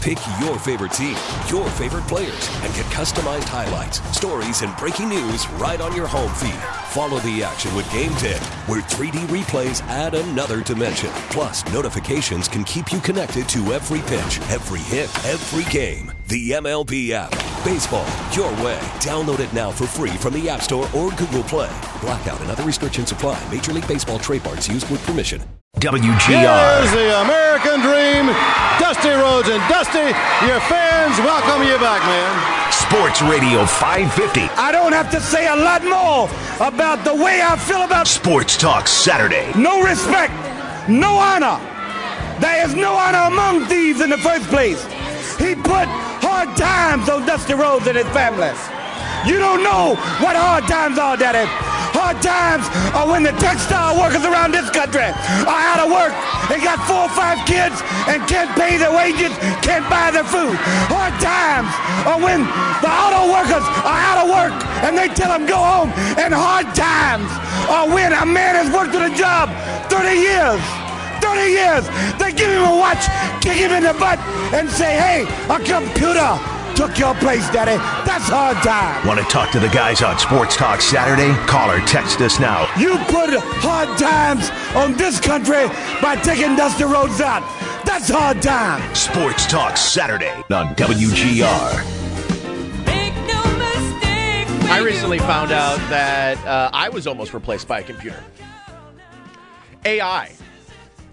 Pick your favorite team, your favorite players, and get customized highlights, stories, and breaking news right on your home feed. Follow the action with Game Day, where 3D replays add another dimension. Plus, notifications can keep you connected to every pitch, every hit, every game. The MLB app. Baseball, your way. Download it now for free from the App Store or Google Play. Blackout and other restrictions apply. Major League Baseball trademarks used with permission. WGR. Here's the American Dream, Dusty Rhodes and Dusty. Your fans welcome you back, man. Sports Radio 550. I don't have to say a lot more about the way I feel about Sports Talk Saturday. no respect, no honor. There is no honor among thieves in the first place. He put hard times on Dusty Rhodes and his family. You don't know what hard times are, Daddy. Hard times are when the textile workers around this country are out of work and got four or five kids and can't pay their wages, can't buy their food. Hard times are when the auto workers are out of work and they tell them go home. And hard times are when a man has worked at a job 30 years. 30 years. They give him a watch, kick him in the butt, and say, hey, a computer took your place, Daddy. That's hard time. Want to talk to the guys on Sports Talk Saturday? Call or text us now. You put hard times on this country by taking Dusty Rhodes out. That's hard time. Sports Talk Saturday on WGR. Make no mistake. I recently found out that uh, I was almost replaced by a computer. AI.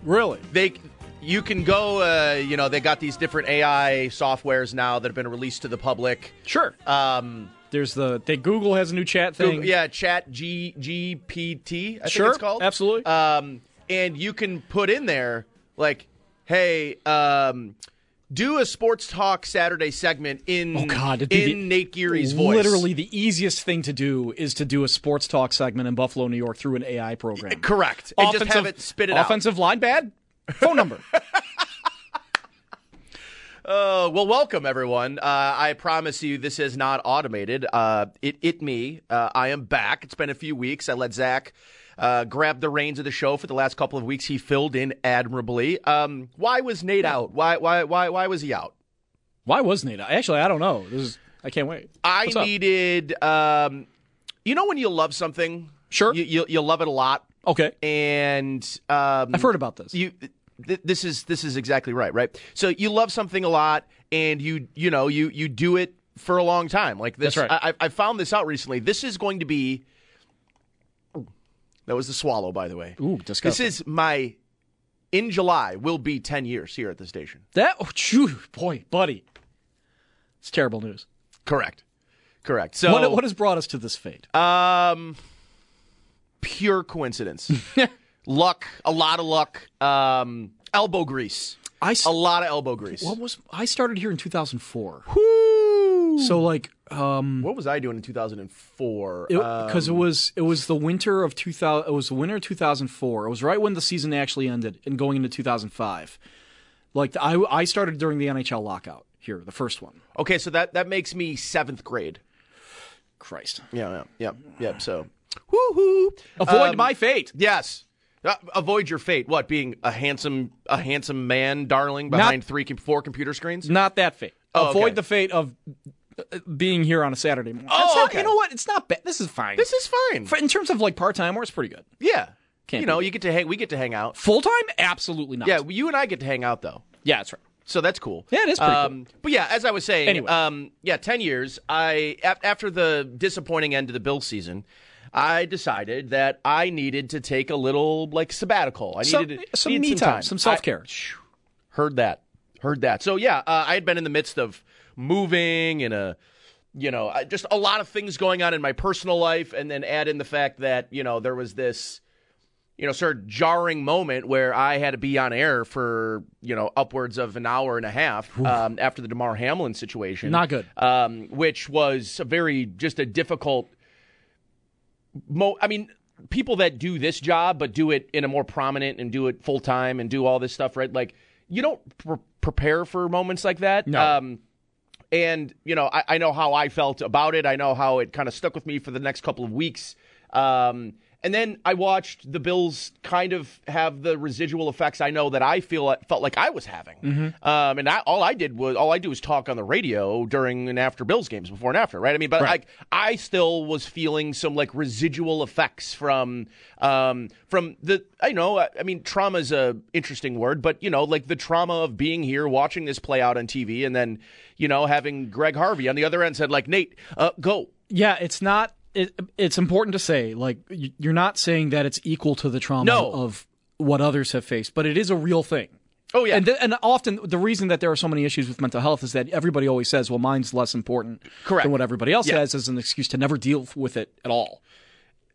Really? They, you can go. Uh, you know, they got these different AI softwares now that have been released to the public. Sure. Um, There's the they Google has a new chat thing. Google- yeah, Chat G GPT. I Sure, think it's called. absolutely. Um, and you can put in there like, hey, um, do a sports talk Saturday segment in Oh God! in the- Nate Geary's voice. Literally, the easiest thing to do is to do a sports talk segment in Buffalo, New York, through an AI program. Correct. And just have it spit it out. offensive line bad. Phone number. Uh, well, welcome everyone. Uh, I promise you, this is not automated. Uh, it, it me. Uh, I am back. It's been a few weeks. I let Zach uh, grab the reins of the show for the last couple of weeks. He filled in admirably. Um, why was Nate out? Why, why, why, why was he out? Why was Nate? out? Actually, I don't know. This is I can't wait. I What's up? needed. Um, you know when you love something, Sure. you, you, you love it a lot, Okay, and um, I've heard about this. you th- this is this is exactly right right so you love something a lot and you you know you you do it for a long time like this That's right. I, I found this out recently this is going to be that was the swallow by the way Ooh, disgusting. this is my in july will be 10 years here at the station that. Oh, phew, boy, buddy, it's terrible news. correct correct so what, what has brought us to this fate? um pure coincidence luck a lot of luck um elbow grease I a lot of elbow grease what was I started here in 2004. Woo! So like, um, What was I doing in 2004? because it, Um, was it was the winter of 2000 it was the winter of 2004 it was right when the season actually ended and going into 2005 like I, I started during the nhl lockout here the first one okay, so that that makes me seventh grade. christ Yeah, yeah, yeah, yeah. So, woohoo! avoid Um, my fate Yes. Uh, avoid your fate. What? Being a handsome, a handsome man, darling, behind three, four computer screens. not that fate Oh, avoid okay. the fate of being here on a saturday morning Oh, not- okay. you know what it's not bad this is fine This is fine. For- in terms of like part-time or it's pretty good yeah. Can't you know, you get to hang. We get to hang out. full-time absolutely not Yeah, you and I get to hang out though. yeah that's right So that's cool. Yeah, it is pretty um, But yeah, as I was saying, Anyway. um, yeah, ten years. I after the disappointing end of the Bill season, I decided that I needed to take a little like sabbatical. I Some- needed some needed me some time, some self-care. Heard that. Heard that. So yeah, uh, I had been in the midst of moving and a. You know, just a lot of things going on in my personal life, and then add in the fact that you know there was this you know, sort of jarring moment where I had to be on air for you know upwards of an hour and a half um, after the Damar Hamlin situation. Not good. Um, which was a very just a difficult. Mo- I mean, people that do this job but do it in a more prominent and do it full time and do all this stuff, right? Like you don't pre- prepare for moments like that. No. Um, and you know, I, I know how I felt about it. I know how it kind of stuck with me for the next couple of weeks. Um, and then I watched the Bills kind of have the residual effects I know that I feel felt like I was having. Um, and I, all I did was all I do was talk on the radio during and after Bills games, before and after, right? I mean, but Right. I I still was feeling some like residual effects from um, from the I know I, I mean trauma is a interesting word, but you know like the trauma of being here, watching this play out on TV, and then you know having Greg Harvey on the other end said like Nate, uh, go. Yeah, it's not. It, it's important to say, like, you're not saying that it's equal to the trauma No. of what others have faced, but it is a real thing. Oh yeah, And, th- and often the reason that there are so many issues with mental health is that everybody always says, well, mine's less important Correct. than what everybody else Yeah. has as an excuse to never deal with it at all.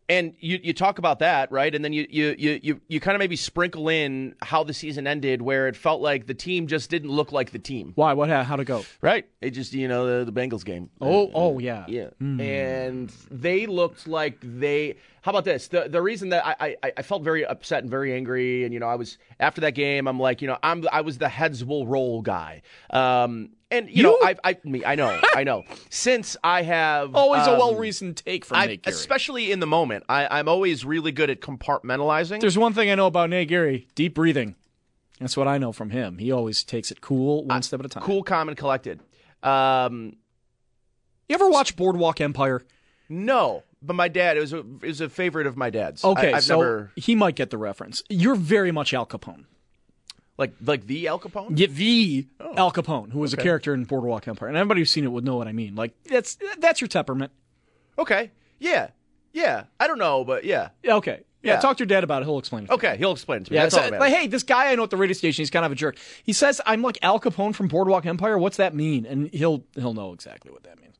And you, you talk about that right and then you you you you, you kind of maybe sprinkle in how the season ended where it felt like the team just didn't look like the team Why? What? How'd it go? right it just you know the, the bengals game Oh, oh, yeah. yeah and they looked like they how about this the the reason that I, I i felt very upset and very angry and you know i was after that game i'm like you know i'm i was the heads will roll guy um and you, know i i me i know i know since i have Always a um, well reasoned take from I, Nate Geary. especially in the moment I, i'm always really good at compartmentalizing There's one thing I know about Nate Geary: deep breathing. That's what I know from him. He always takes it cool, one step at a time. cool calm and collected um You ever watch Boardwalk Empire? no but my dad it was a it was a favorite of my dad's Okay, I, so never he might get the reference. You're very much Al Capone. Like like the al capone Yeah, the oh, Al Capone, who was a character in Boardwalk Empire, and everybody who's seen it would know what I mean. Like that's that's your temperament. Okay. Yeah. Yeah. I don't know, but yeah. Yeah, Okay, yeah. Yeah. Talk to your dad about it. He'll explain it. Okay, he'll explain it to me. Yeah, That's so, all that like, hey, this guy I know at the radio station, he's kind of a jerk. He says I'm like Al Capone from Boardwalk Empire. What's that mean? And he'll he'll know exactly what that means.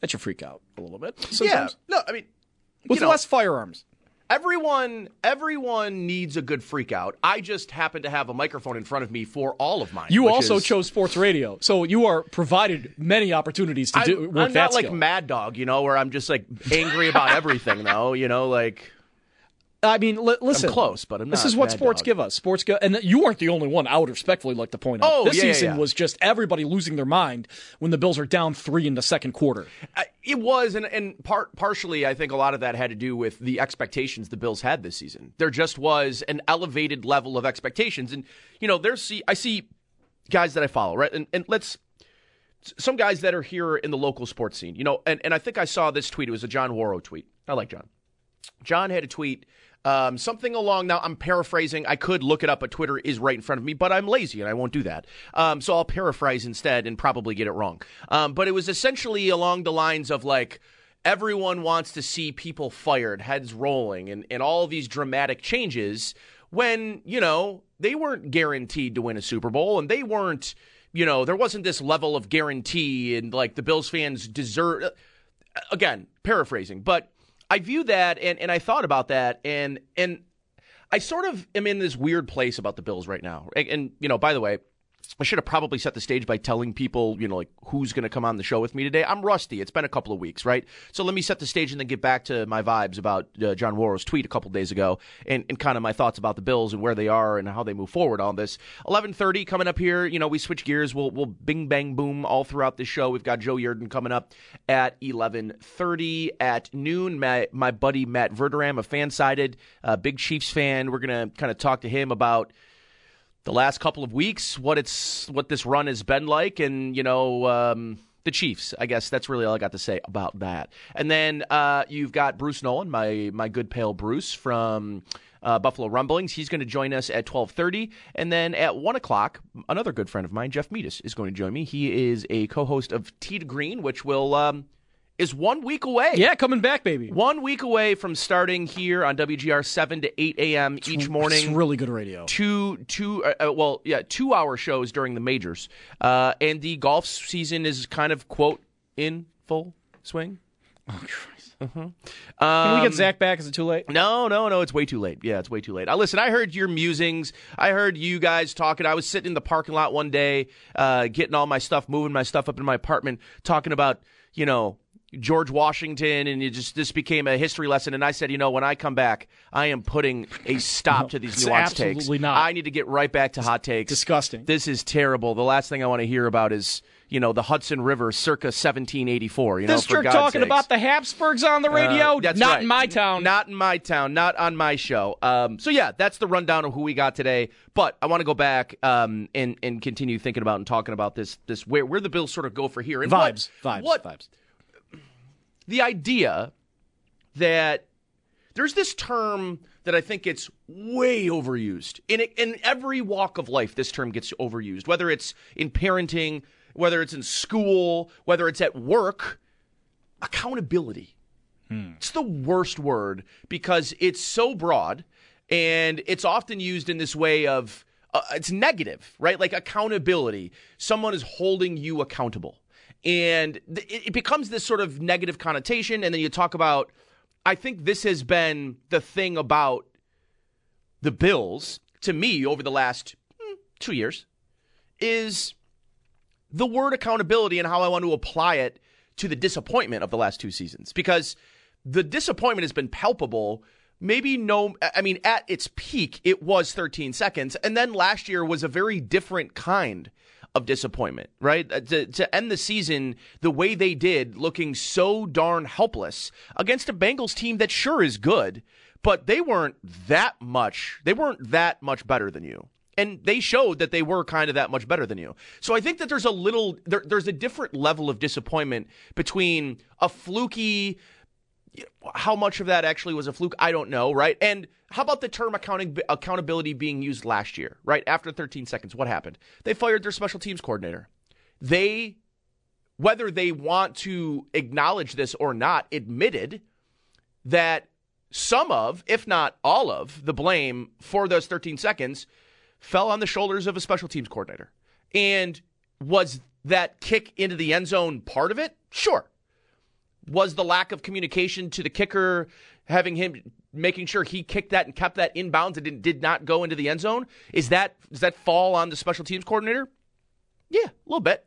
That should freak out a little bit. yeah. No, I mean, with know, less firearms. Everyone everyone needs a good freak out. I just happen to have a microphone in front of me for all of mine. You also is- chose sports radio, so you are provided many opportunities to I'm, do work I'm that not like skill. Mad Dog, you know, where I'm just like angry about everything, though. You know, like I mean, li- listen. close, but I'm This is what sports Dog. give us. Sports go, and you weren't the only one. I would respectfully like to point out. Oh, this yeah, season yeah. was just everybody losing their mind when the Bills are down three in the second quarter. I- it was, and and part partially, I think a lot of that had to do with the expectations the Bills had this season. There just was an elevated level of expectations, and you know, there's see, I see guys that I follow, right, and and let's some guys that are here in the local sports scene, you know, and, and I think I saw this tweet. It was a John Wawrow tweet. I like John. John had a tweet, um, something along. Now I'm paraphrasing. I could look it up, but Twitter is right in front of me. But I'm lazy and I won't do that. Um, so I'll paraphrase instead and probably get it wrong. Um, but it was essentially along the lines of like. Everyone wants to see people fired, heads rolling, and, and all these dramatic changes when, you know, they weren't guaranteed to win a Super Bowl and they weren't, you know, there wasn't this level of guarantee and like the Bills fans deserve again, paraphrasing, but I view that and, and I thought about that and and I sort of am in this weird place about the Bills right now. And, and, you know, by the way, I should have probably set the stage by telling people, you know, like who's going to come on the show with me today. I'm rusty. It's been a couple of weeks, right? So let me set the stage and then get back to my vibes about uh, John Wawrow's tweet a couple days ago and, and kind of my thoughts about the Bills and where they are and how they move forward on this. 11:30 coming up here. You know, we switch gears. We'll we'll bing bang boom all throughout the show. We've got Joe Yerdon coming up at 11:30 at noon. My my buddy Matt Verderame, a FanSided, uh, big Chiefs fan. We're gonna kind of talk to him about the last couple of weeks, what it's what this run has been like, and you know um, the Chiefs. I guess that's really all I got to say about that. And then uh, you've got Bruce Nolan, my my good pal Bruce from. Uh, Buffalo Rumblings. He's going to join us at twelve thirty, and then at one o'clock, another good friend of mine, Jeff Meadis, is going to join me. He is a co-host of Tee to Green, which will um, is one week away. Yeah, coming back, baby. one week away from starting here on WGR seven to eight a.m. each morning It's really good radio. two two uh, uh, well yeah two hour shows during the majors uh, and the golf season is kind of quote in full swing Oh, Christ. Can we get Zach back? Is it too late? No, no, no. It's way too late. Yeah, it's way too late. Uh, listen, I heard your musings. I heard you guys talking. I was sitting in the parking lot one day, uh, getting all my stuff, moving my stuff up in my apartment, talking about, you know, George Washington, and it just this became a history lesson. And I said, you know, when I come back, I am putting a stop to these nuanced takes. absolutely not. I need to get right back to hot takes. Disgusting. This is terrible. The last thing I want to hear about is, you know, the Hudson River circa 1784. You know, This jerk talking sakes. about the Habsburgs on the radio? Uh, that's Not right. in my town. Not in my town. Not on my show. Um, so yeah, that's the rundown of who we got today. But I want to go back um, and and continue thinking about and talking about this this where where the Bills sort of go for here and what- Vibes, vibes, What vibes. The idea that there's this term that I think it's way overused in in every walk of life. This term gets overused, whether it's in parenting, whether it's in school, whether it's at work. Accountability. It's the worst word because it's so broad and it's often used in this way of uh, it's negative, right? Like accountability. Someone is holding you accountable. And th- it, becomes this sort of negative connotation. And then you talk about, I think this has been the thing about the Bills to me over the last hmm, two years is the word accountability and how I want to apply it to the disappointment of the last two seasons because the disappointment has been palpable. Maybe no, I mean, at its peak, it was 13 seconds. And then last year was a very different kind of disappointment, right? Uh, To, to end the season the way they did, looking so darn helpless against a Bengals team that sure is good, but they weren't that much, they weren't that much better than you and they showed that they were kind of that much better than you. So I think that there's a little there, there's a different level of disappointment between a fluky how much of that actually was a fluke I don't know, right? And how about the term accounting accountability being used last year, right? After 13 seconds, what happened? They fired their special teams coordinator. They whether they want to acknowledge this or not, admitted that some of, if not all of, the blame for those 13 seconds fell on the shoulders of a special teams coordinator. And was that kick into the end zone part of it? Sure. Was the lack of communication to the kicker, having him making sure he kicked that and kept that inbounds and did, not go into the end zone? Is that does that fall on the special teams coordinator? Yeah, a little bit.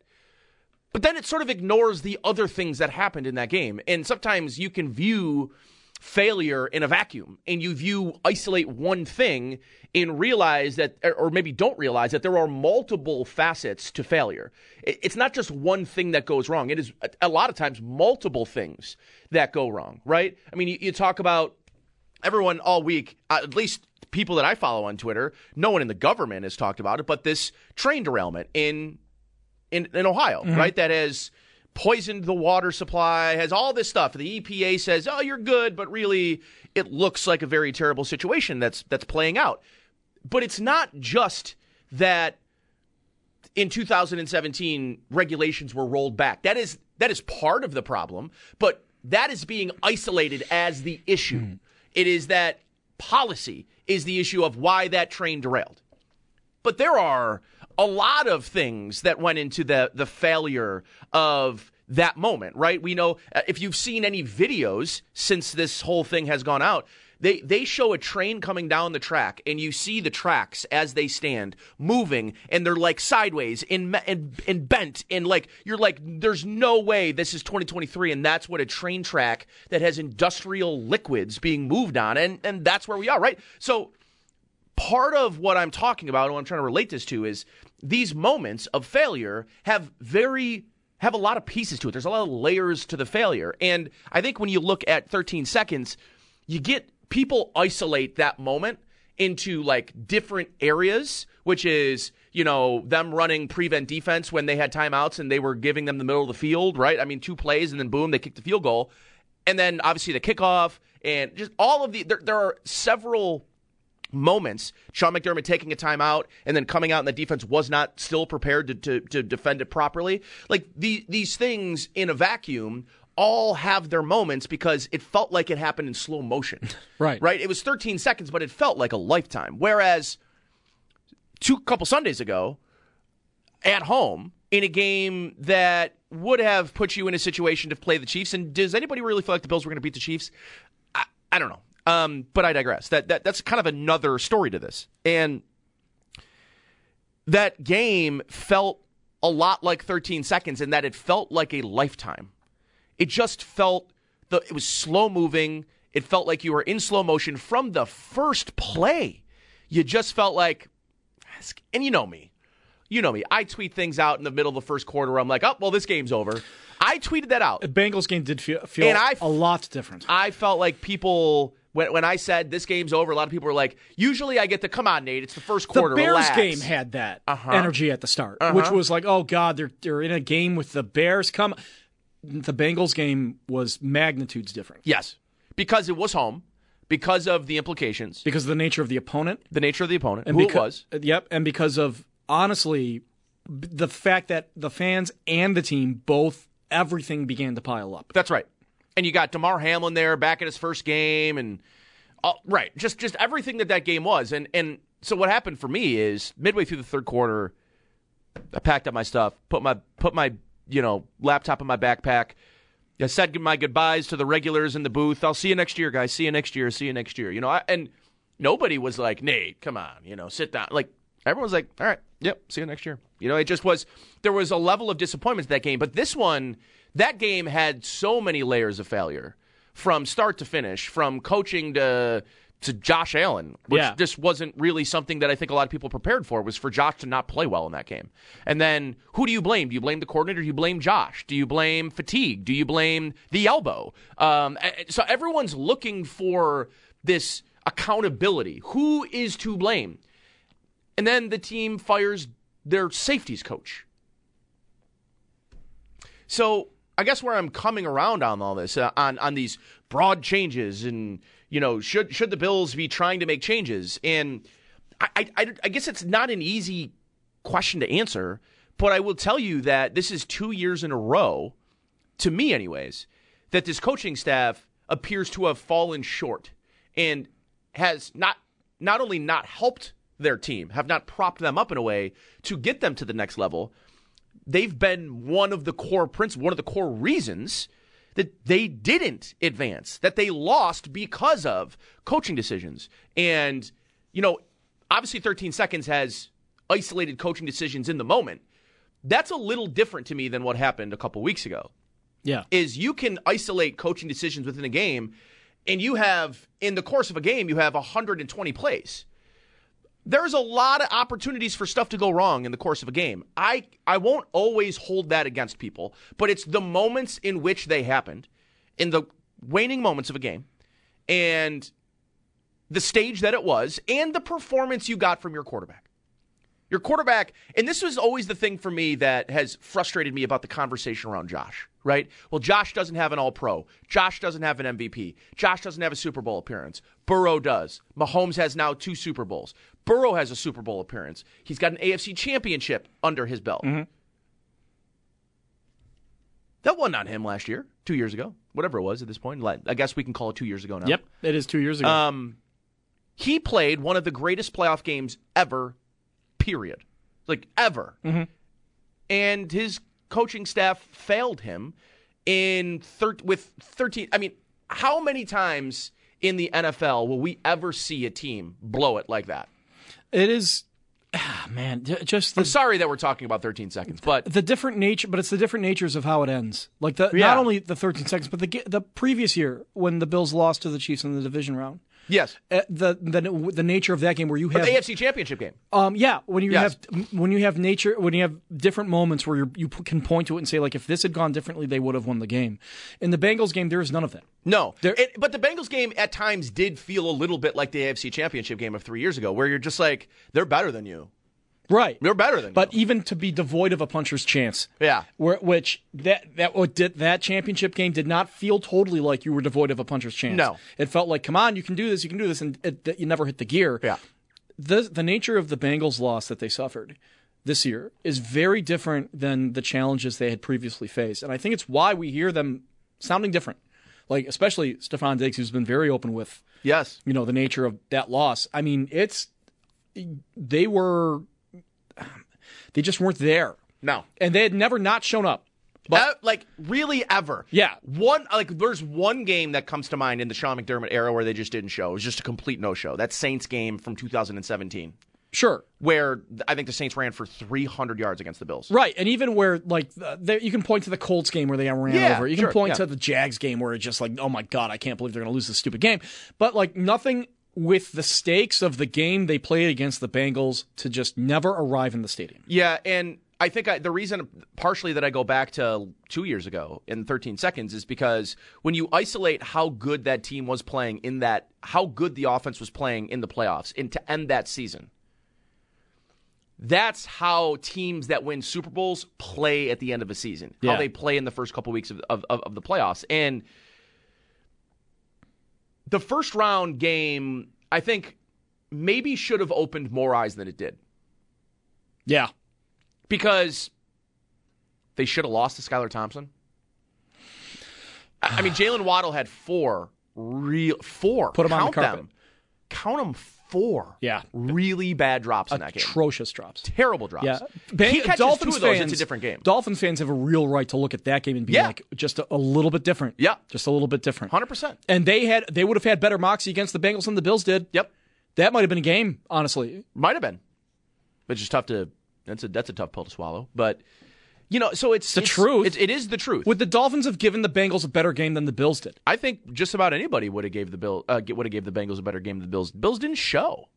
But then it sort of ignores the other things that happened in that game. And sometimes you can view failure in a vacuum and you view isolate one thing and realize that or maybe don't realize that there are multiple facets to failure. It's not just one thing that goes wrong. It is a lot of times multiple things that go wrong right? I mean you, you talk about everyone all week uh, at least people that i follow on twitter no one in the government has talked about it but this train derailment in in, in ohio right? That has poisoned the water supply, has all this stuff. The EPA says, "Oh, you're good," but really it looks like a very terrible situation that's that's playing out. But it's not just that in 2017 regulations were rolled back. That is that is part of the problem, but that is being isolated as the issue. Hmm. It is that policy is the issue of why that train derailed. But there are a lot of things that went into the the failure of that moment, right? We know uh, if you've seen any videos since this whole thing has gone out, they they show a train coming down the track and you see the tracks as they stand moving and they're like sideways and and, and bent and like you're like there's no way this is 2023 and that's what a train track that has industrial liquids being moved on and and that's where we are, right? So part of what I'm talking about and what I'm trying to relate this to is these moments of failure have very have a lot of pieces to it. There's a lot of layers to the failure. And I think when you look at 13 seconds, you get people isolate that moment into like different areas, which is, you know, them running prevent defense when they had timeouts and they were giving them the middle of the field, right? I mean, two plays and then boom, they kicked the field goal. And then obviously the kickoff and just all of the there, there are several moments. Sean McDermott taking a timeout and then coming out and the defense was not still prepared to, to, to defend it properly. Like the, these things in a vacuum all have their moments because it felt like it happened in slow motion. Right. Right? It was 13 seconds, but it felt like a lifetime. Whereas two couple Sundays ago, at home, in a game that would have put you in a situation to play the Chiefs. And does anybody really feel like the Bills were going to beat the Chiefs? I, I don't know. Um, but I digress. That, that that's kind of another story to this. And that game felt a lot like 13 seconds in that it felt like a lifetime. It just felt the it was slow moving. It felt like you were in slow motion from the first play. You just felt like and you know me. You know me. I tweet things out in the middle of the first quarter. I'm like, "Oh, well this game's over." I tweeted that out. The Bengals game did feel, feel And I- a lot different. I felt like people when when I said this game's over, a lot of people were like, "Usually I get to come on, Nate. It's the first quarter." The Bears relax." game had that Uh-huh. energy at the start, Uh-huh. which was like, oh god, they're they're in a game with the Bears. Come, the Bengals game was magnitudes different Yes, because it was home, because of the implications, because of the nature of the opponent the nature of the opponent, and who because it was. yep, and because of honestly the fact that the fans and the team both everything began to pile up. That's right. And you got Damar Hamlin there back at his first game, and uh, right, just just everything that that game was. And and so what happened for me is midway through the third quarter, I packed up my stuff, put my put my you know laptop in my backpack. I said my goodbyes to the regulars in the booth. I'll see you next year, guys. See you next year. See you next year. You know, I, and nobody was like, Nate, come on, you know, sit down. Like everyone's like, all right, yep, see you next year. You know, it just was. There was a level of disappointment to that game, but this one, that game had so many layers of failure from start to finish, from coaching to to Josh Allen, which Yeah. just wasn't really something that I think a lot of people prepared for. Was for Josh to not play well in that game. And then who do you blame? Do you blame the coordinator? Do you blame Josh? Do you blame fatigue? Do you blame the elbow? Um, so everyone's looking for this accountability. Who is to blame? And then the team fires their safeties coach. So I guess where I'm coming around on all this, uh, on on these broad changes, and you know, should should the Bills be trying to make changes? And I, I, I- I guess it's not an easy question to answer, but I will tell you that this is two years in a row, to me, anyways, that this coaching staff appears to have fallen short and has not not only not helped their team, have not propped them up in a way to get them to the next level, they've been one of the core principles, one of the core reasons that they didn't advance, that they lost because of coaching decisions. And, you know, obviously 13 seconds has isolated coaching decisions in the moment. That's a little different to me than what happened a couple weeks ago. Yeah. Is you can isolate coaching decisions within a game and you have in the course of a game you have 120 plays there's a lot of opportunities for stuff to go wrong in the course of a game. I I won't always hold that against people, but it's the moments in which they happened, in the waning moments of a game, and the stage that it was, and the performance you got from your quarterback. Your quarterback, and this was always the thing for me that has frustrated me about the conversation around Josh, right? Well, Josh doesn't have an all pro. Josh doesn't have an MVP. Josh doesn't have a Super Bowl appearance. Burrow does. Mahomes has now two Super Bowls. Burrow has a Super Bowl appearance. He's got an AFC championship under his belt. That wasn't on him last year, two years ago, whatever it was at this point. I guess we can call it two years ago now. Yep. It is two years ago. Um, he played one of the greatest playoff games ever, period. Like, ever. And his coaching staff failed him in thir- with 13. I mean, how many times in the NFL will we ever see a team blow it like that? it is, ah, man, just the I'm sorry that we're talking about 13 seconds, but the different nature, but it's the different natures of how it ends. Like the Yeah. not only the 13 seconds, but the the previous year when the Bills lost to the Chiefs in the division round. Yes, Uh, the the the nature of that game where you but have the AFC championship game. um yeah when you Yes. have when you have nature when you have different moments where you you can point to it and say like if this had gone differently they would have won the game. In the Bengals game there is none of that. No, There- It- but the Bengals game at times did feel a little bit like the AFC Championship game of three years ago, where you're just like, they're better than you. Right. They're better than But you. even to be devoid of a puncher's chance. Yeah. Where, which that that what did that championship game did not feel totally like you were devoid of a puncher's chance. No. It felt like, come on, you can do this, you can do this, and it, that you never hit the gear. Yeah. The the nature of the Bengals loss that they suffered this year is very different than the challenges they had previously faced, and I think it's why we hear them sounding different. Like especially Stefon Diggs, who's been very open with Yes. you know the nature of that loss. I mean, it's they were they just weren't there. No. and they had never not shown up. Uh, like really ever. Yeah. One like there's one game that comes to mind in the Sean McDermott era where they just didn't show. It was just a complete no show. That Saints game from 2017. Sure. Where I think the Saints ran for 300 yards against the Bills. Right, and even where like there, you can point to the Colts game where they got ran Yeah, over. You can sure, point yeah. to the Jags game where it's just like, oh my god, I can't believe they're going to lose this stupid game. But like nothing with the stakes of the game they played against the Bengals to just never arrive in the stadium. Yeah, and I think I, the reason partially that I go back to two years ago in 13 seconds is because when you isolate how good that team was playing in that, how good the offense was playing in the playoffs, and to end that season, that's how teams that win Super Bowls play at the end of a season. How they play in the first couple weeks of, of, of the playoffs. And the first round game, I think, maybe should have opened more eyes than it did Yeah, because they should have lost to Skylar Thompson. I mean, Jaylen Waddle had four real four. Put 'em on the carpet. Them, count them four. Yeah. really bad drops in that game. atrocious drops. Terrible drops. Yeah, he catches Dolphins two of those. fans. it's a different game. Dolphins fans have a real right to look at that game and be Yeah. like, just a, a little bit different. Yeah. just a little bit different. Hundred percent. And they had they would have had better moxie against the Bengals than the Bills did. Yep, That might have been a game, honestly. might have been, but it's just tough to. That's a that's a tough pill to swallow. But you know, so it's The it's- truth. It, it is the truth. Would the Dolphins have given the Bengals a better game than the Bills did? I think just about anybody would have gave the Bill uh, would have gave the Bengals a better game than the Bills. The Bills didn't show,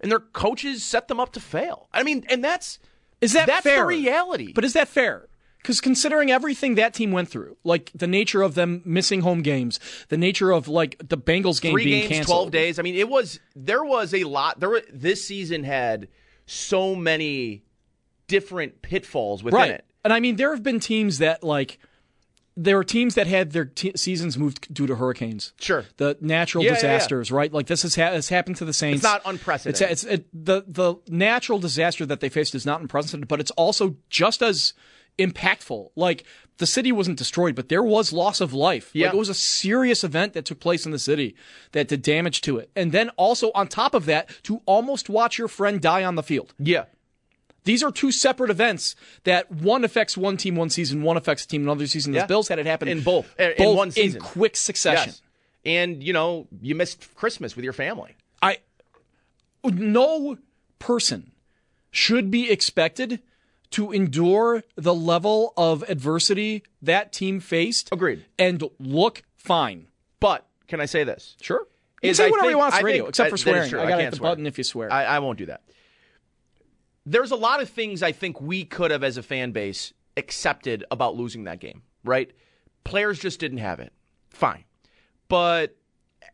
and their coaches set them up to fail. I mean, and that's Is that that's fair? the reality. But is that fair? Because considering everything that team went through, like the nature of them missing home games, the nature of like the Bengals game three being games, canceled, twelve days. I mean, it was there was a lot. There were, this season had so many different pitfalls within right? it. And I mean, there have been teams that like there are teams that had their t- seasons moved due to hurricanes. Sure. the natural Yeah, yeah, yeah. disasters, right? Like this has, ha- has happened to the Saints. It's not unprecedented. It's, it's it, the the natural disaster that they faced is not unprecedented, but it's also just as impactful. Like the city wasn't destroyed, but there was loss of life. Yeah. Like, it was a serious event that took place in the city that did damage to it, and then also on top of that, to almost watch your friend die on the field. yeah, These are two separate events that one affects one team one season, one affects a team another season. The Yeah. Bills had it happen In both- in both one season. in quick succession. yes. And you know, you missed Christmas with your family. I no person should be expected to endure the level of adversity that team faced. Agreed. And look fine. But can I say this? Sure. You can Is say I whatever think- you want on radio, think- except for swearing. I I got to can't hit the swear. button if you swear. I, I won't do that. There's a lot of things I think we could have, as a fan base, accepted about losing that game. Right? Players just didn't have it. Fine, but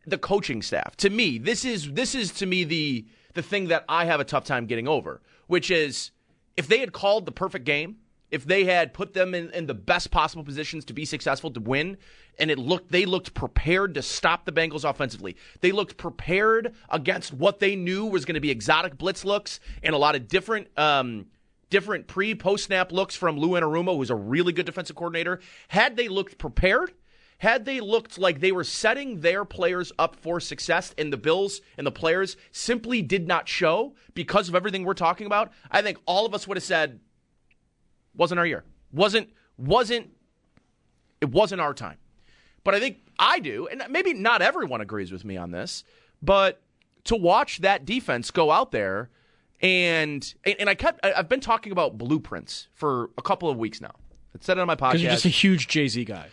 the coaching staff. To me, this is this is to me the the thing that I have a tough time getting over, which is if they had called the perfect game, if they had put them in, in the best possible positions to be successful to win, and it looked they looked prepared to stop the Bengals offensively. They looked prepared against what they knew was going to be exotic blitz looks and a lot of different um, different pre post snap looks from Lou Anarumo, who's a really good defensive coordinator. Had they looked prepared, had they looked like they were setting their players up for success and the Bills and the players simply did not show because of everything we're talking about, I think all of us would have said, wasn't our year. Wasn't, wasn't, it wasn't our time. But I think I do, and maybe not everyone agrees with me on this, but to watch that defense go out there and and I kept I've been talking about blueprints for a couple of weeks now. I said it on my podcast Because you're just a huge Jay Z guy.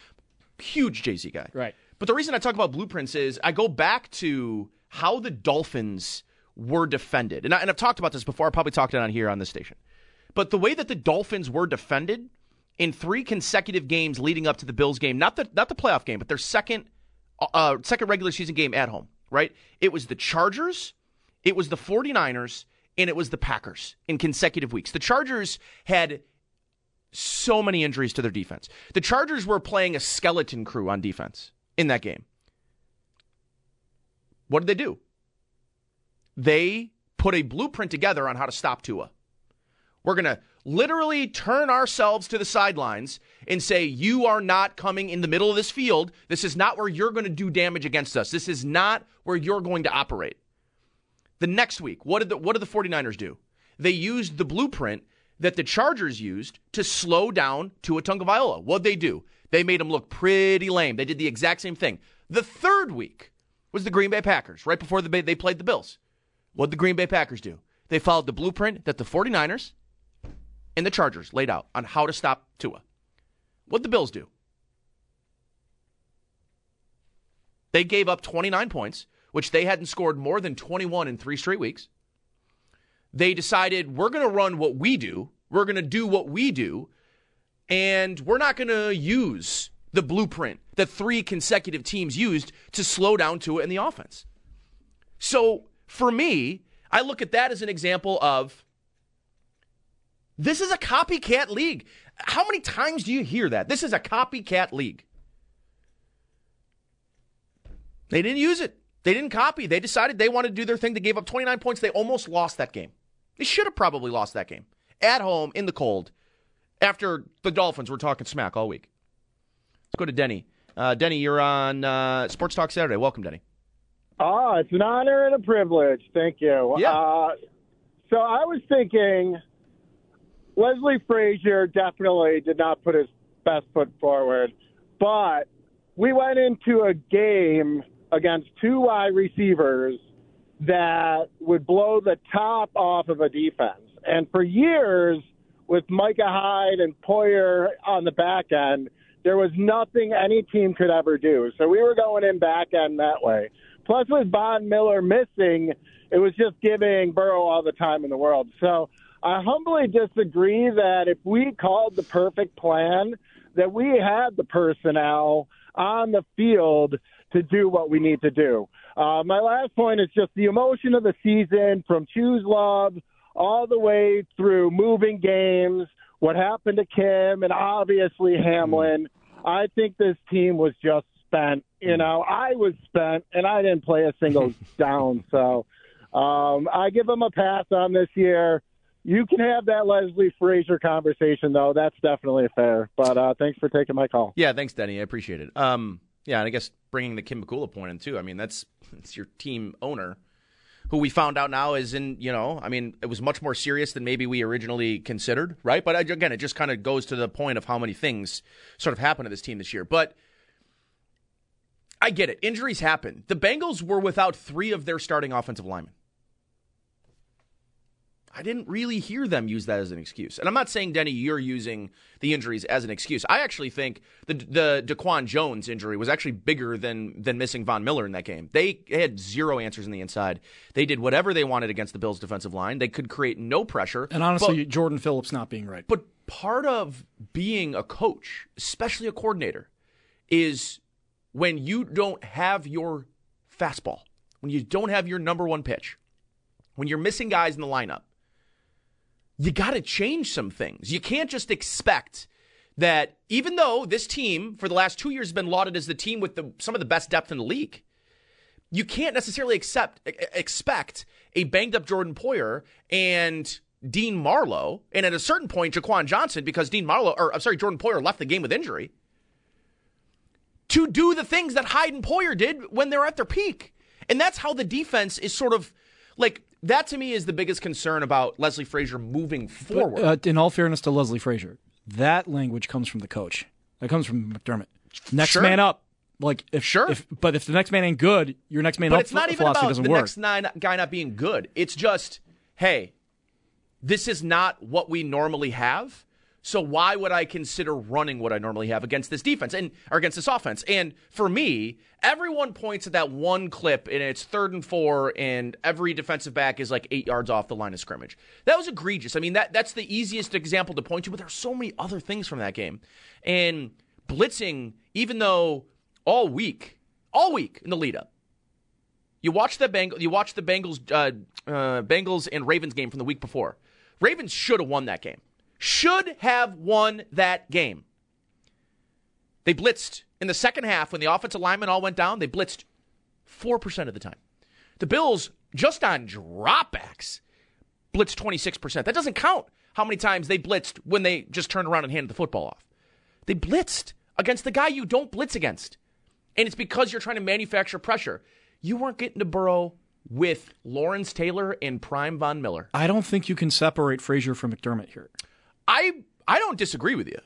huge Jay Z guy. Right. But the reason I talk about blueprints is I go back to how the Dolphins were defended. And, I, and I've talked about this before. I probably talked it on here on this station. But the way that the Dolphins were defended in three consecutive games leading up to the Bills game, not the not the playoff game, but their second uh, second regular season game at home, right? It was the Chargers, it was the 49ers, and it was the Packers in consecutive weeks. The Chargers had so many injuries to their defense. The Chargers were playing a skeleton crew on defense in that game. What did they do? They put a blueprint together on how to stop Tua. We're going to literally turn ourselves to the sidelines and say, You are not coming in the middle of this field. This is not where you're going to do damage against us. This is not where you're going to operate. The next week, what did the, what did the 49ers do? They used the blueprint that the Chargers used to slow down to a Tua Tagovailoa. What'd they do? They made him look pretty lame. They did the exact same thing. The third week was the Green Bay Packers, right before the, they played the Bills. What'd the Green Bay Packers do? They followed the blueprint that the 49ers and the Chargers laid out on how to stop Tua. What'd the Bills do? They gave up 29 points, which they hadn't scored more than 21 in three straight weeks. They decided we're going to run what we do, we're going to do what we do, and we're not going to use the blueprint that three consecutive teams used to slow down Tua in the offense. So for me, I look at that as an example of this is a copycat league. How many times do you hear that? This is a copycat league. They didn't use it. They didn't copy. They decided they wanted to do their thing. They gave up 29 points. They almost lost that game. They should have probably lost that game at home in the cold after the Dolphins were talking smack all week. Let's go to Denny. Uh, Denny, you're on uh, Sports Talk Saturday. Welcome, Denny. Oh, it's an honor and a privilege. Thank you. Yeah. Uh, so I was thinking Leslie Frazier definitely did not put his best foot forward, but we went into a game against two wide receivers that would blow the top off of a defense. And for years, with Micah Hyde and Poyer on the back end, there was nothing any team could ever do. So we were going in back end that way. Plus, with Von Miller missing, it was just giving Burrow all the time in the world. So I humbly disagree that if we called the perfect plan, that we had the personnel on the field to do what we need to do. Uh, my last point is just the emotion of the season from Choose Love all the way through moving games, what happened to Kim, and obviously Hamlin. I think this team was just spent. You know, I was spent, and I didn't play a single down. So um, I give them a pass on this year. You can have that Leslie Frazier conversation, though. That's definitely fair. But uh, thanks for taking my call. Yeah, thanks, Denny. I appreciate it. Um, yeah, and I guess bringing the Kim Pegula point in too. I mean, that's it's your team owner, who we found out now is in. You know, I mean, it was much more serious than maybe we originally considered, right? But again, it just kind of goes to the point of how many things sort of happened to this team this year. But I get it. Injuries happen. The Bengals were without three of their starting offensive linemen. I didn't really hear them use that as an excuse. And I'm not saying, Denny, you're using the injuries as an excuse. I actually think the the Daquan Jones injury was actually bigger than than missing Von Miller in that game. They had zero answers in the inside. They did whatever they wanted against the Bills' defensive line. They could create no pressure. And honestly, but, Jordan Phillips not being right. But part of being a coach, especially a coordinator, is when you don't have your fastball, when you don't have your number one pitch, when you're missing guys in the lineup you got to change some things. You can't just expect that even though this team for the last two years has been lauded as the team with the, some of the best depth in the league, you can't necessarily accept expect a banged up Jordan Poyer and Dean Marlowe, and at a certain point, Jaquan Johnson, because Dean Marlowe, or I'm sorry, Jordan Poyer left the game with injury, to do the things that Hyde and Poyer did when they're at their peak. And that's how the defense is sort of like that to me is the biggest concern about Leslie Frazier moving forward. But, uh, in all fairness to Leslie Frazier, that language comes from the coach. That comes from McDermott. Next sure. man up. Like if sure, if, but if the next man ain't good, your next man but up it's not even about the work. next nine guy not being good. It's just, hey, this is not what we normally have. So why would I consider running what I normally have against this defense and or against this offense? And for me, everyone points at that one clip and it's third and four, and every defensive back is like eight yards off the line of scrimmage. That was egregious. I mean, that that's the easiest example to point to, but there's so many other things from that game. And blitzing, even though all week, all week in the lead up, you watch the Bengals, you watch the Bengals, uh, uh, Bengals and Ravens game from the week before. Ravens should have won that game should have won that game. They blitzed in the second half when the offensive linemen all went down. They blitzed 4% of the time. The Bills, just on dropbacks, blitzed 26%. That doesn't count how many times they blitzed when they just turned around and handed the football off. They blitzed against the guy you don't blitz against. And it's because you're trying to manufacture pressure. You weren't getting to Burrow with Lawrence Taylor and Prime Von Miller. I don't think you can separate Frazier from McDermott here. I I don't disagree with you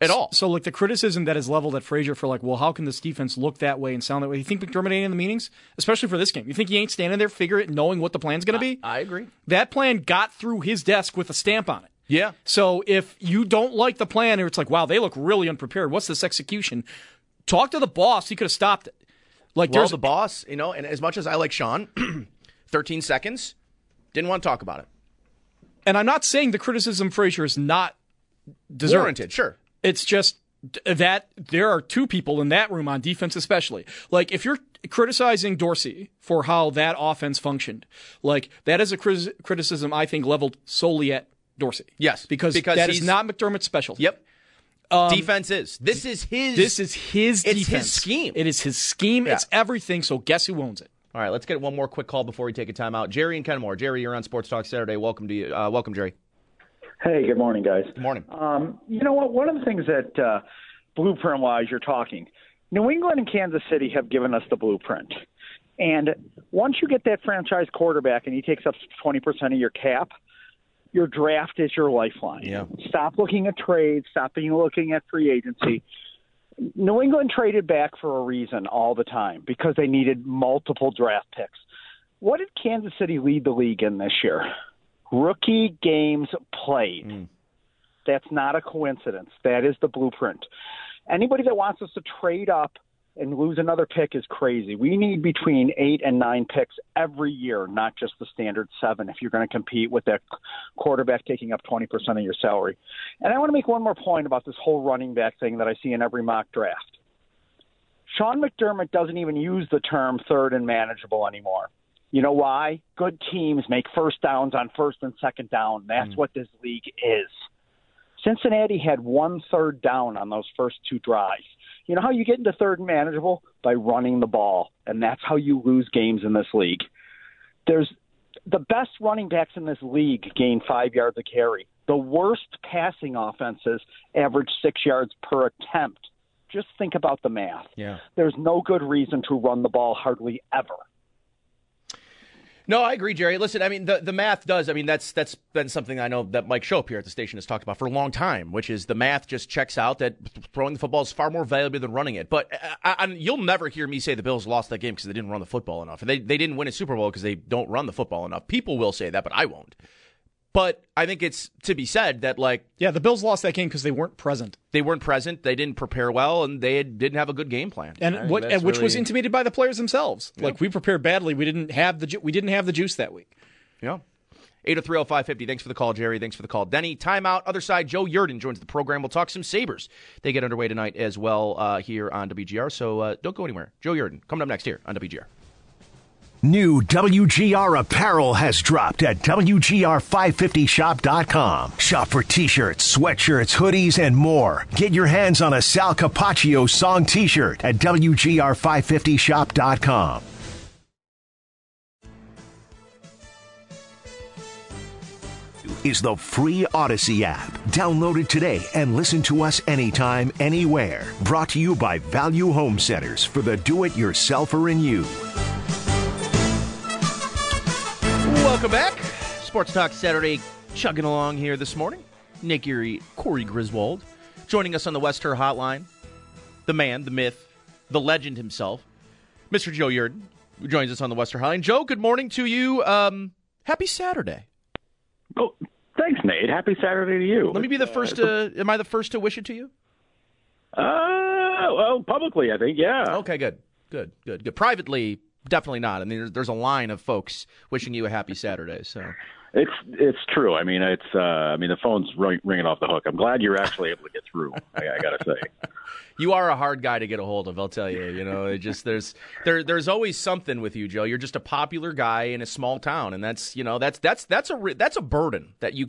at all. So, like the criticism that is leveled at Frazier for like, well, how can this defense look that way and sound that way? You think McDermott ain't in the meetings, especially for this game? You think he ain't standing there, figure it, knowing what the plan's going to be? I agree. That plan got through his desk with a stamp on it. Yeah. So if you don't like the plan, or it's like, wow, they look really unprepared. What's this execution? Talk to the boss. He could have stopped it. Like well, there's the boss, you know, and as much as I like Sean, 13 seconds, didn't want to talk about it. And I'm not saying the criticism Frazier is not deserved. Warranted, sure. It's just that there are two people in that room on defense, especially. Like if you're criticizing Dorsey for how that offense functioned, like that is a criticism I think leveled solely at Dorsey. Yes, because, because that is not McDermott's specialty. Yep. Um, defense is. This is his. This is his. It's defense. his scheme. It is his scheme. Yeah. It's everything. So guess who owns it? All right, let's get one more quick call before we take a timeout. Jerry and Kenmore. Jerry, you're on Sports Talk Saturday. Welcome to you. Uh, welcome, Jerry. Hey, good morning, guys. Good morning. Um, you know what? One of the things that uh, blueprint wise you're talking, New England and Kansas City have given us the blueprint. And once you get that franchise quarterback and he takes up 20% of your cap, your draft is your lifeline. Yeah. Stop looking at trades, stop being looking at free agency. New England traded back for a reason all the time because they needed multiple draft picks. What did Kansas City lead the league in this year? Rookie games played. Mm. That's not a coincidence. That is the blueprint. Anybody that wants us to trade up and lose another pick is crazy. We need between eight and nine picks every year, not just the standard seven, if you're going to compete with that quarterback taking up 20% of your salary. And I want to make one more point about this whole running back thing that I see in every mock draft. Sean McDermott doesn't even use the term third and manageable anymore. You know why? Good teams make first downs on first and second down. That's mm. what this league is. Cincinnati had one third down on those first two drives. You know how you get into third and manageable? By running the ball. And that's how you lose games in this league. There's the best running backs in this league gain five yards a carry. The worst passing offenses average six yards per attempt. Just think about the math. Yeah. There's no good reason to run the ball hardly ever. No, I agree, Jerry. Listen, I mean, the, the math does. I mean, that's that's been something I know that Mike Schopp here at the station has talked about for a long time, which is the math just checks out that throwing the football is far more valuable than running it. But uh, I, I, you'll never hear me say the Bills lost that game because they didn't run the football enough. They they didn't win a Super Bowl because they don't run the football enough. People will say that, but I won't. But I think it's to be said that like yeah, the Bills lost that game because they weren't present. They weren't present. They didn't prepare well, and they didn't have a good game plan. And what and which really... was intimated by the players themselves. Yeah. Like we prepared badly. We didn't have the ju- we didn't have the juice that week. Yeah. 8030550. Thanks for the call, Jerry. Thanks for the call. Denny, timeout. Other side, Joe Yerdon joins the program. We'll talk some Sabres. They get underway tonight as well uh, here on WGR. So uh, don't go anywhere. Joe Yerdon coming up next here on WGR. New WGR apparel has dropped at WGR550shop.com. Shop for t shirts, sweatshirts, hoodies, and more. Get your hands on a Sal Capaccio song t shirt at WGR550shop.com. Is the free Audacy app. Download it today and listen to us anytime, anywhere. Brought to you by Value Home Centers for the do it yourselfer in you. Welcome back. Sports Talk Saturday chugging along here this morning. Nate Geary, Corey Griswold, joining us on the West Herr Hotline. The man, the myth, the legend himself, Mr. Joe Yerdon, who joins us on the West Herr Hotline. Joe, good morning to you. Um, happy Saturday. Oh, thanks, Nate. Happy Saturday to you. Let me be the first to. Am I the first to wish it to you? Uh, well, publicly, I think, yeah. Okay, good, good, good, good. Privately, definitely not. I mean, there's, there's a line of folks wishing you a happy Saturday. So it's it's true. I mean, it's uh, I mean the phone's ring, ringing off the hook. I'm glad you're actually able to get through. I, I got to say, you are a hard guy to get a hold of. I'll tell you. You know, it just there's there there's always something with you, Joe. You're just a popular guy in a small town, and that's you know that's that's that's a that's a burden that you.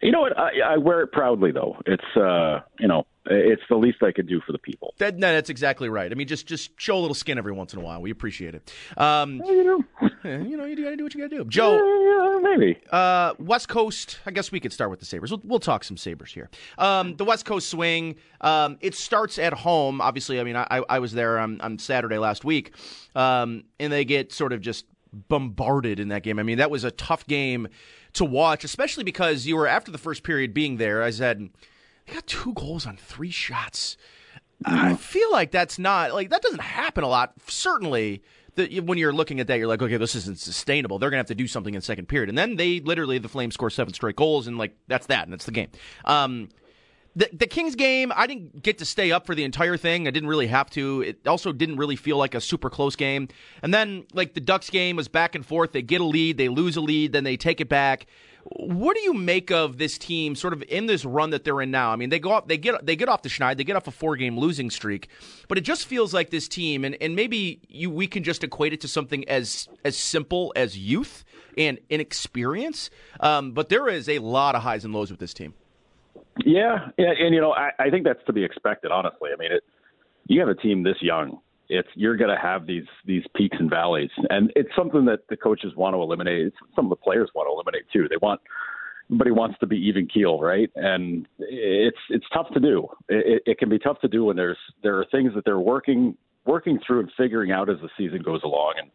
You know what? I, I wear it proudly, though. It's uh, you know, it's the least I could do for the people. That, no, that's exactly right. I mean, just just show a little skin every once in a while. We appreciate it. Um, you know, you know, you got to do what you got to do. Joe, uh, maybe. Uh, West Coast. I guess we could start with the Sabres. We'll, we'll talk some Sabres here. Um, the West Coast swing. Um, it starts at home. Obviously, I mean, I, I was there on, on Saturday last week, um, and they get sort of just bombarded in that game. I mean, that was a tough game to watch, especially because you were after the first period being there. I said, they got two goals on three shots. I feel like that's not like that doesn't happen a lot. Certainly, that when you're looking at that, you're like, okay, this isn't sustainable. They're gonna have to do something in second period, and then they literally the Flames score seven straight goals, and like that's that, and that's the game. Um, the, the Kings game, I didn't get to stay up for the entire thing. I didn't really have to. It also didn't really feel like a super close game. And then, like, the Ducks game was back and forth. They get a lead, they lose a lead, then they take it back. What do you make of this team sort of in this run that they're in now? I mean, they go off, they get they get off the schneid, they get off a four game losing streak, but it just feels like this team, and, and maybe you we can just equate it to something as as simple as youth and inexperience. Um, but there is a lot of highs and lows with this team. Yeah, and, and you know, I, I think that's to be expected. Honestly, I mean, it, you have a team this young. It's you're going to have these these peaks and valleys, and it's something that the coaches want to eliminate. It's some of the players want to eliminate too. They want everybody wants to be even keel, right? And it's it's tough to do. It, it can be tough to do when there's there are things that they're working working through and figuring out as the season goes along, and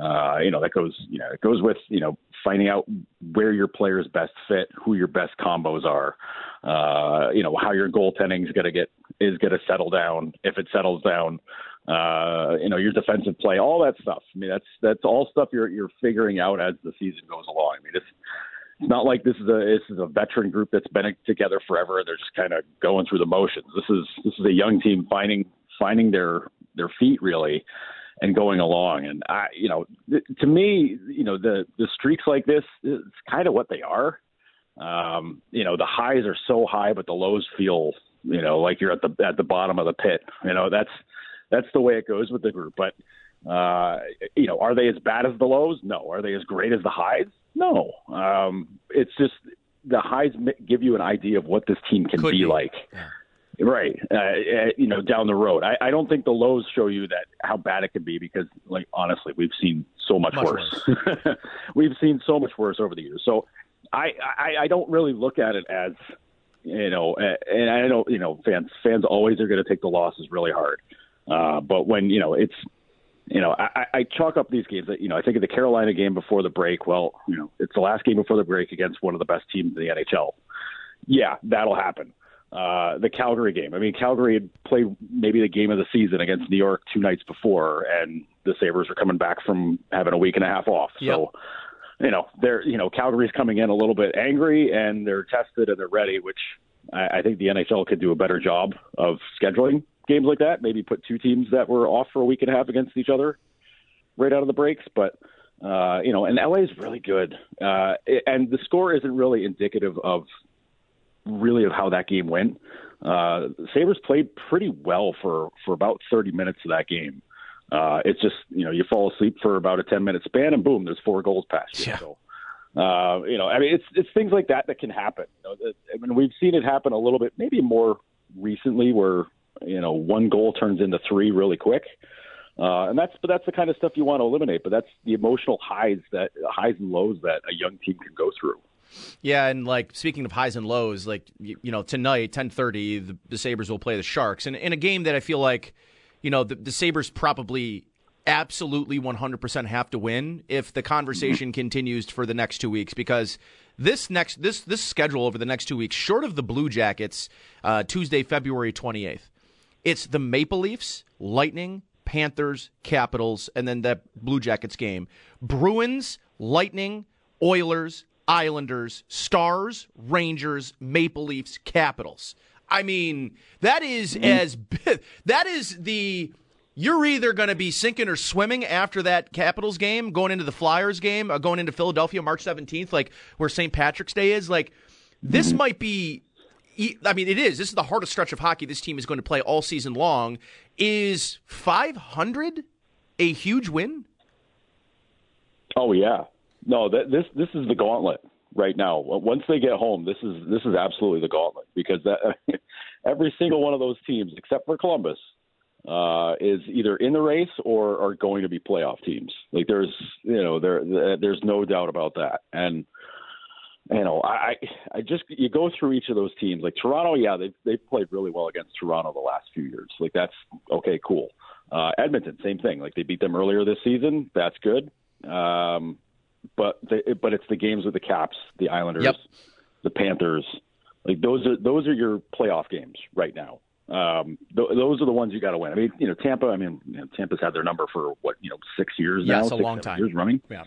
uh, you know that goes you know it goes with you know finding out where your players best fit, who your best combos are, uh, you know how your goaltending is going to get is going to settle down if it settles down. Uh, you know your defensive play, all that stuff. I mean that's that's all stuff you're you're figuring out as the season goes along. I mean it's it's not like this is a this is a veteran group that's been together forever. They're just kind of going through the motions. This is this is a young team finding finding their their feet really and going along. And I, you know, to me, you know, the the streaks like this is kind of what they are. Um, you know, the highs are so high, but the lows feel, you know, like you're at the at the bottom of the pit. You know, that's that's the way it goes with the group. But uh, you know, are they as bad as the lows? No. Are they as great as the highs? No. Um, it's just the highs give you an idea of what this team can Could be, be. like. Right, uh, uh, you know, down the road. I, I don't think the lows show you that how bad it can be because, like, honestly, we've seen so much, Much worse. we've seen so much worse over the years. So, I, I, I don't really look at it as, you know, and I know, you know, fans fans always are going to take the losses really hard. Uh, but when you know it's, you know, I, I chalk up these games. That you know, I think of the Carolina game before the break. Well, you know, it's the last game before the break against one of the best teams in the NHL. Yeah, that'll happen uh, the Calgary game. I mean, Calgary had played maybe the game of the season against New York two nights before, and the Sabres are coming back from having a week and a half off. So, you know, they're you know Calgary's coming in a little bit angry, and they're tested and they're ready, which I, I think the NHL could do a better job of scheduling games like that. Maybe put two teams that were off for a week and a half against each other right out of the breaks, but. Uh, you know, and LA is really good, uh, and the score isn't really indicative of really of how that game went. Uh, Sabres played pretty well for, for about 30 minutes of that game. Uh, it's just, you know, you fall asleep for about a 10 minute span and boom, there's four goals past you. Yeah. So, uh, you know, I mean, it's, it's things like that that can happen. You know, I mean, we've seen it happen a little bit, maybe more recently where, you know, one goal turns into three really quick. Uh, and that's but that's the kind of stuff you want to eliminate. But that's the emotional highs that highs and lows that a young team can go through. Yeah, and like speaking of highs and lows, like you, you know tonight, ten thirty, the, the Sabres will play the Sharks, and in a game that I feel like, you know, the, the Sabres probably absolutely 100% have to win if the conversation mm-hmm. continues for the next two weeks because this next this this schedule over the next two weeks, short of the Blue Jackets, uh, Tuesday, February 28th, it's the Maple Leafs, Lightning, Panthers, Capitals, and then that Blue Jackets game. Bruins, Lightning, Oilers, Islanders, Stars, Rangers, Maple Leafs, Capitals. I mean, that is mm-hmm. as that is the you're either going to be sinking or swimming after that Capitals game, going into the Flyers game, uh, going into Philadelphia March 17th, like where St. Patrick's Day is. Like, this mm-hmm. might be. I mean, it is. This is the hardest stretch of hockey this team is going to play all season long. Is 500 a huge win? Oh yeah, no. That, this this is the gauntlet right now. Once they get home, this is this is absolutely the gauntlet because that every single one of those teams, except for Columbus, uh, is either in the race or are going to be playoff teams. Like there's, you know, there there's no doubt about that. And you know, I I just you go through each of those teams. Like Toronto, yeah, they they played really well against Toronto the last few years. Like that's okay, cool. Uh, Edmonton, same thing. Like they beat them earlier this season. That's good. Um, but they, but it's the games with the Caps, the Islanders, yep. the Panthers. Like those are those are your playoff games right now. Um, th- those are the ones you got to win. I mean, you know, Tampa. I mean, you know, Tampa's had their number for what you know six years yeah, now. It's a long time. Years running. Yeah.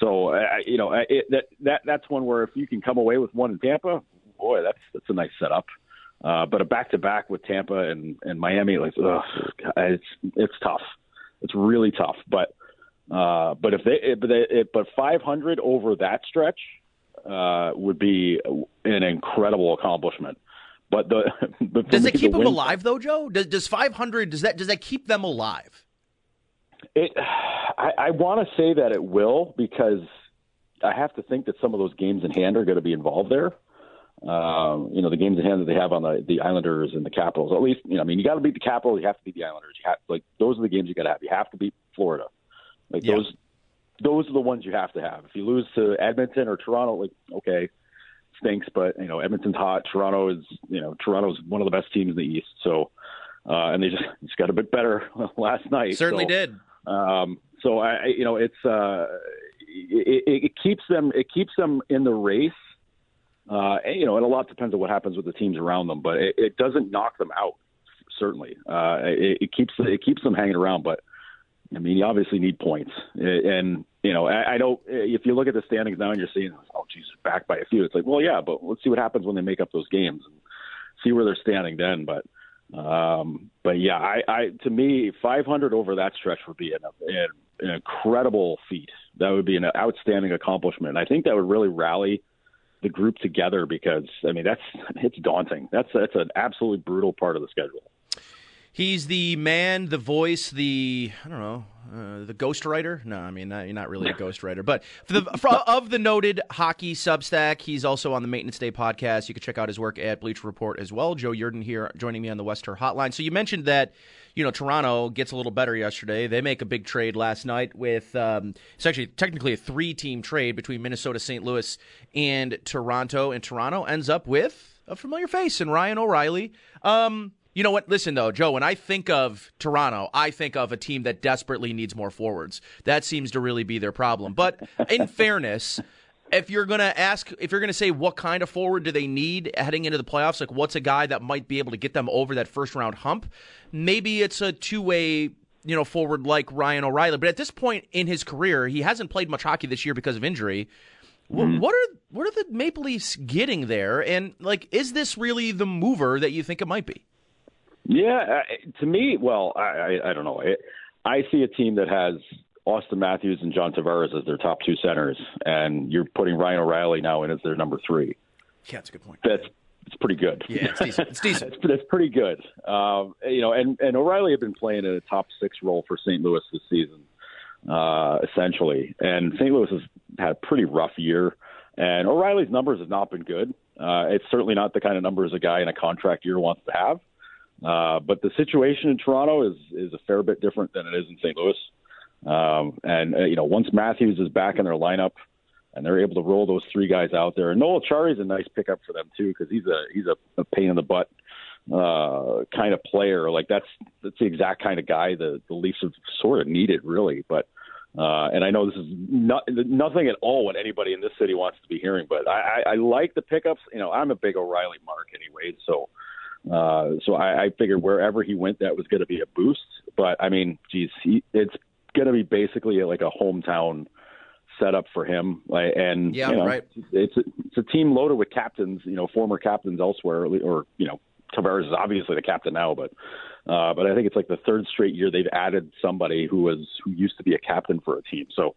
So uh, you know, it, that that that's one where if you can come away with one in Tampa, boy, that's that's a nice setup. Uh, but a back to back with Tampa and and Miami, like, ugh, it's it's tough. It's really tough. But uh, but if they but they, but 500 over that stretch uh, would be an incredible accomplishment. But the but does it keep them alive though, Joe? Does does 500 does that does that keep them alive? It, I, I want to say that it will because I have to think that some of those games in hand are going to be involved there. Um, you know, the games in hand that they have on the the Islanders and the Capitals. At least, you know, I mean, you got to beat the Capitals, you have to beat the Islanders. You have like those are the games you got to have. You have to beat Florida. Like yeah. those, those are the ones you have to have. If you lose to Edmonton or Toronto, like okay, stinks, but you know Edmonton's hot. Toronto is you know Toronto's one of the best teams in the East. So uh, and they just just got a bit better last night. Certainly so, did. Um, so I you know it's uh, it, it keeps them it keeps them in the race. Uh, and, you know, and a lot depends on what happens with the teams around them, but it, it doesn't knock them out. Certainly, uh, it, it keeps it keeps them hanging around. But I mean, you obviously need points, and you know, I, I don't. If you look at the standings now and you're seeing, oh, geez, back by a few, it's like, well, yeah, but let's see what happens when they make up those games and see where they're standing then. But, um, but yeah, I, I to me, 500 over that stretch would be an, an, an incredible feat. That would be an outstanding accomplishment. And I think that would really rally the group together because I mean that's it's daunting. That's that's an absolutely brutal part of the schedule. He's the man, the voice, the I don't know, uh, the ghostwriter. No, I mean not, you're not really a ghostwriter, but the, for, of the noted hockey Substack, he's also on the Maintenance Day podcast. You can check out his work at Bleacher Report as well. Joe Yerdon here joining me on the West Herr Hotline. So you mentioned that you know Toronto gets a little better yesterday. They make a big trade last night with um, it's actually technically a three-team trade between Minnesota, St. Louis, and Toronto, and Toronto ends up with a familiar face in Ryan O'Reilly. Um, you know what? Listen, though, Joe, when I think of Toronto, I think of a team that desperately needs more forwards. That seems to really be their problem. But in fairness, if you're going to ask, if you're going to say what kind of forward do they need heading into the playoffs, like what's a guy that might be able to get them over that first round hump, maybe it's a two way you know, forward like Ryan O'Reilly. But at this point in his career, he hasn't played much hockey this year because of injury. Mm-hmm. What are what are the Maple Leafs getting there? And like, is this really the mover that you think it might be? Yeah, to me, well, I, I, I don't know. I, I see a team that has Auston Matthews and John Tavares as their top two centers, and you're putting Ryan O'Reilly now in as their number three. Yeah, that's a good point. That's it's pretty good. Yeah, it's decent. It's decent. it's, it's pretty good. Um, you know, and and O'Reilly had been playing in a top six role for St. Louis this season, uh, essentially. And St. Louis has had a pretty rough year, and O'Reilly's numbers have not been good. Uh, it's certainly not the kind of numbers a guy in a contract year wants to have. Uh, but the situation in Toronto is is a fair bit different than it is in St. Louis. Um, and uh, you know, once Matthews is back in their lineup, and they're able to roll those three guys out there, and Noel Acciari's a nice pickup for them too because he's a he's a, a pain in the butt uh, kind of player. Like that's that's the exact kind of guy the the Leafs have sort of needed, really. But uh, and I know this is not, nothing at all what anybody in this city wants to be hearing, but I, I, I like the pickups. You know, I'm a big O'Reilly mark anyway, so uh, so I, I figured wherever he went, that was going to be a boost. But I mean, geez, he, it's going to be basically like a hometown setup for him. Like, and Yeah, you know, right. It's a, it's a team loaded with captains, you know, former captains elsewhere, or you know, Tavares is obviously the captain now, but uh, but I think it's like the third straight year they've added somebody who was who used to be a captain for a team. So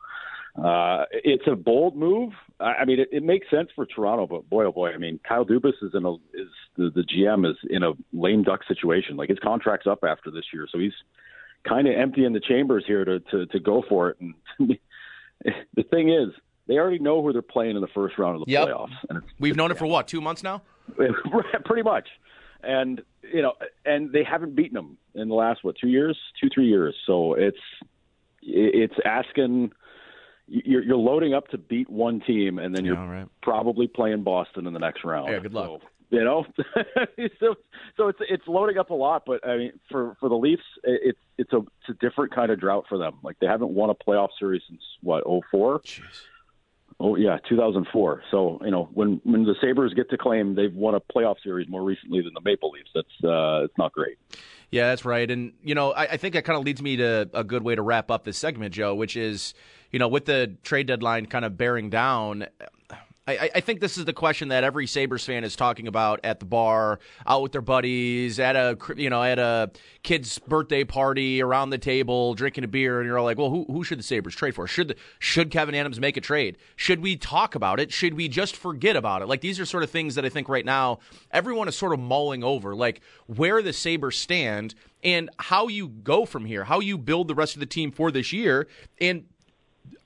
uh, it's a bold move. I, I mean, it, it makes sense for Toronto, but boy, oh boy, I mean, Kyle Dubas is in a is the, the GM is in a lame duck situation. Like his contract's up after this year, so he's kind of emptying the chambers here to to, to go for it. And the thing is, they already know who they're playing in the first round of the Yep. playoffs, and We've known it for what, two months now? pretty much. And you know, and they haven't beaten them in the last what two years, two three years. So it's it's asking you're, you're loading up to beat one team, and then you're probably playing Boston in the next round. Yeah, good luck. So, you know, so so it's it's loading up a lot, but I mean, for for the Leafs, it's it's a it's a different kind of drought for them. Like they haven't won a playoff series since what oh four. Oh yeah, 2004. So you know when when the Sabres get to claim they've won a playoff series more recently than the Maple Leafs, that's uh, it's not great. Yeah, that's right. And, you know, I, I think that kind of leads me to a good way to wrap up this segment, Joe, which is, you know, with the trade deadline kind of bearing down, I, I- think this is the question that every Sabres fan is talking about at the bar, out with their buddies, at a you know at a kid's birthday party, around the table, drinking a beer, and you're all like, well, who, who should the Sabres trade for? Should the, should Kevyn Adams make a trade? Should we talk about it? Should we just forget about it? Like these are sort of things that I think right now everyone is sort of mulling over, like where the Sabres stand and how you go from here, how you build the rest of the team for this year, and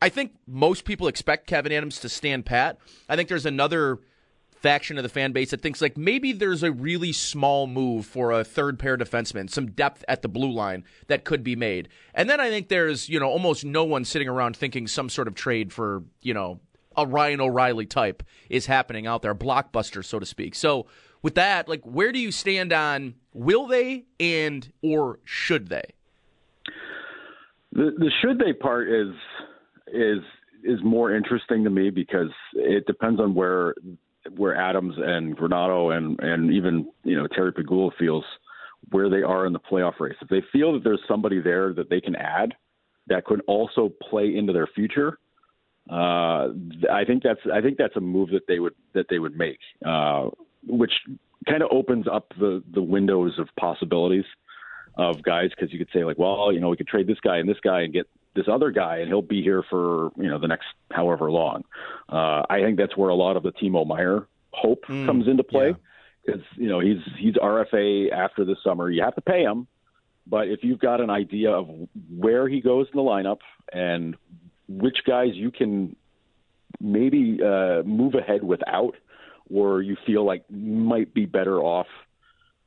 I think most people expect Kevyn Adams to stand pat. I think there's another faction of the fan base that thinks like maybe there's a really small move for a third pair defenseman, some depth at the blue line that could be made. And then I think there's, you know, almost no one sitting around thinking some sort of trade for, you know, a Ryan O'Reilly type is happening out there, blockbuster, so to speak. So with that, like where do you stand on will they and or should they? The the should they part is is is more interesting to me because it depends on where where Adams and Granato and and even you know Terry Pegula feels where they are in the playoff race. If they feel that there's somebody there that they can add that could also play into their future, uh, I think that's I think that's a move that they would that they would make, uh, which kind of opens up the the windows of possibilities of guys because you could say like, well, you know, we could trade this guy and this guy and get this other guy, and he'll be here for you know the next however long. Uh, I think that's where a lot of the Timo Meier hope comes into play. Because you know he's he's RFA after the summer. You have to pay him, but if you've got an idea of where he goes in the lineup and which guys you can maybe uh, move ahead without, or you feel like might be better off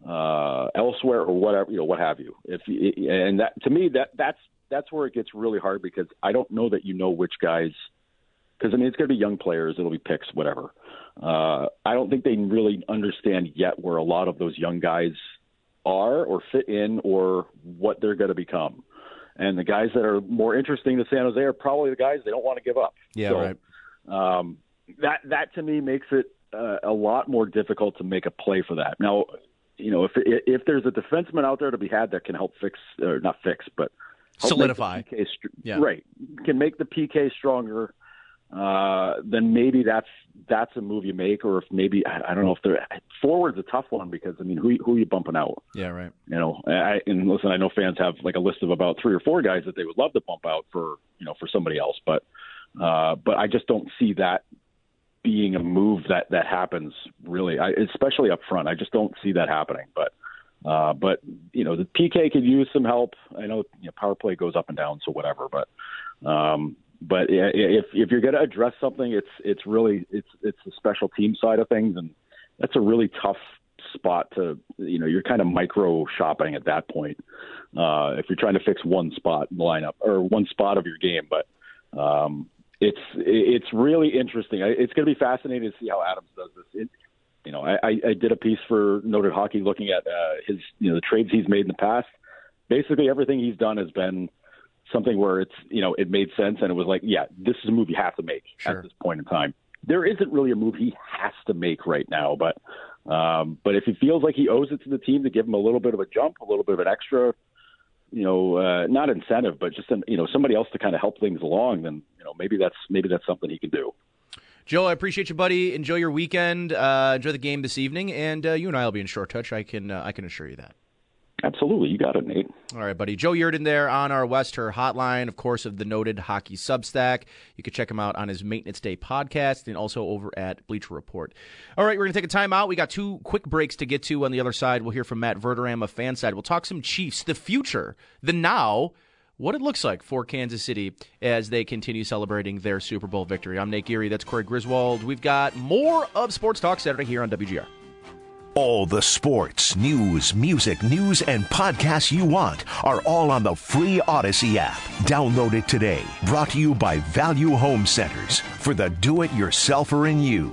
uh, elsewhere or whatever, you know, what have you. If and that to me that that's that's where it gets really hard because I don't know that you know which guys. Because I mean, it's going to be young players. It'll be picks, whatever. Uh, I don't think they really understand yet where a lot of those young guys are or fit in or what they're going to become. And the guys that are more interesting to San Jose are probably the guys they don't want to give up. Yeah, So, right. Um, that that to me makes it uh, a lot more difficult to make a play for that. Now, you know, if if there's a defenseman out there to be had that can help fix or not fix, but help make the Solidify. PK Yeah. right, can make the PK stronger. Uh, then maybe that's that's a move you make, or if maybe I, I don't know if they're forward's a tough one because I mean who who are you bumping out? Yeah, right. You know, I, and listen, I know fans have like a list of about three or four guys that they would love to bump out for you know for somebody else, but uh, but I just don't see that being a move that that happens really, I, especially up front. I just don't see that happening. But uh, but you know, the PK could use some help. I know, you know power play goes up and down, so whatever. But um, but if if you're going to address something, it's it's really it's it's the special team side of things, and that's a really tough spot to you know you're kind of micro shopping at that point uh, if you're trying to fix one spot in the lineup or one spot of your game. But um, it's it's really interesting. It's going to be fascinating to see how Adams does this. It, you know, I, I did a piece for Noted Hockey looking at uh, his you know the trades he's made in the past. Basically, everything he's done has been something where it's you know it made sense and it was like, yeah, this is a move you have to make sure. at this point in time. There isn't really a move he has to make right now, but um, but if he feels like he owes it to the team to give him a little bit of a jump, a little bit of an extra you know, uh, not incentive, but just you know somebody else to kind of help things along, then you know maybe that's maybe that's something he can do. Joe, I appreciate you, buddy. Enjoy your weekend. Uh, enjoy the game this evening, and uh, you and I will be in short touch. I can uh, I can assure you that. Absolutely. You got it, Nate. All right, buddy. Joe Yerdon there on our West Herr hotline, of course, of the noted hockey Substack. You can check him out on his Maintenance Day podcast and also over at Bleacher Report. All right, we're going to take a time out. We got two quick breaks to get to on the other side. We'll hear from Matt Verderame of FanSided. We'll talk some Chiefs, the future, the now, what it looks like for Kansas City as they continue celebrating their Super Bowl victory. I'm Nate Geary. That's Corey Griswold. We've got more of Sports Talk Saturday here on WGR. All the sports, news, music, news, and podcasts you want are all on the free Audacy app. Download it today. Brought to you by Value Home Centers for the do it yourselfer in you.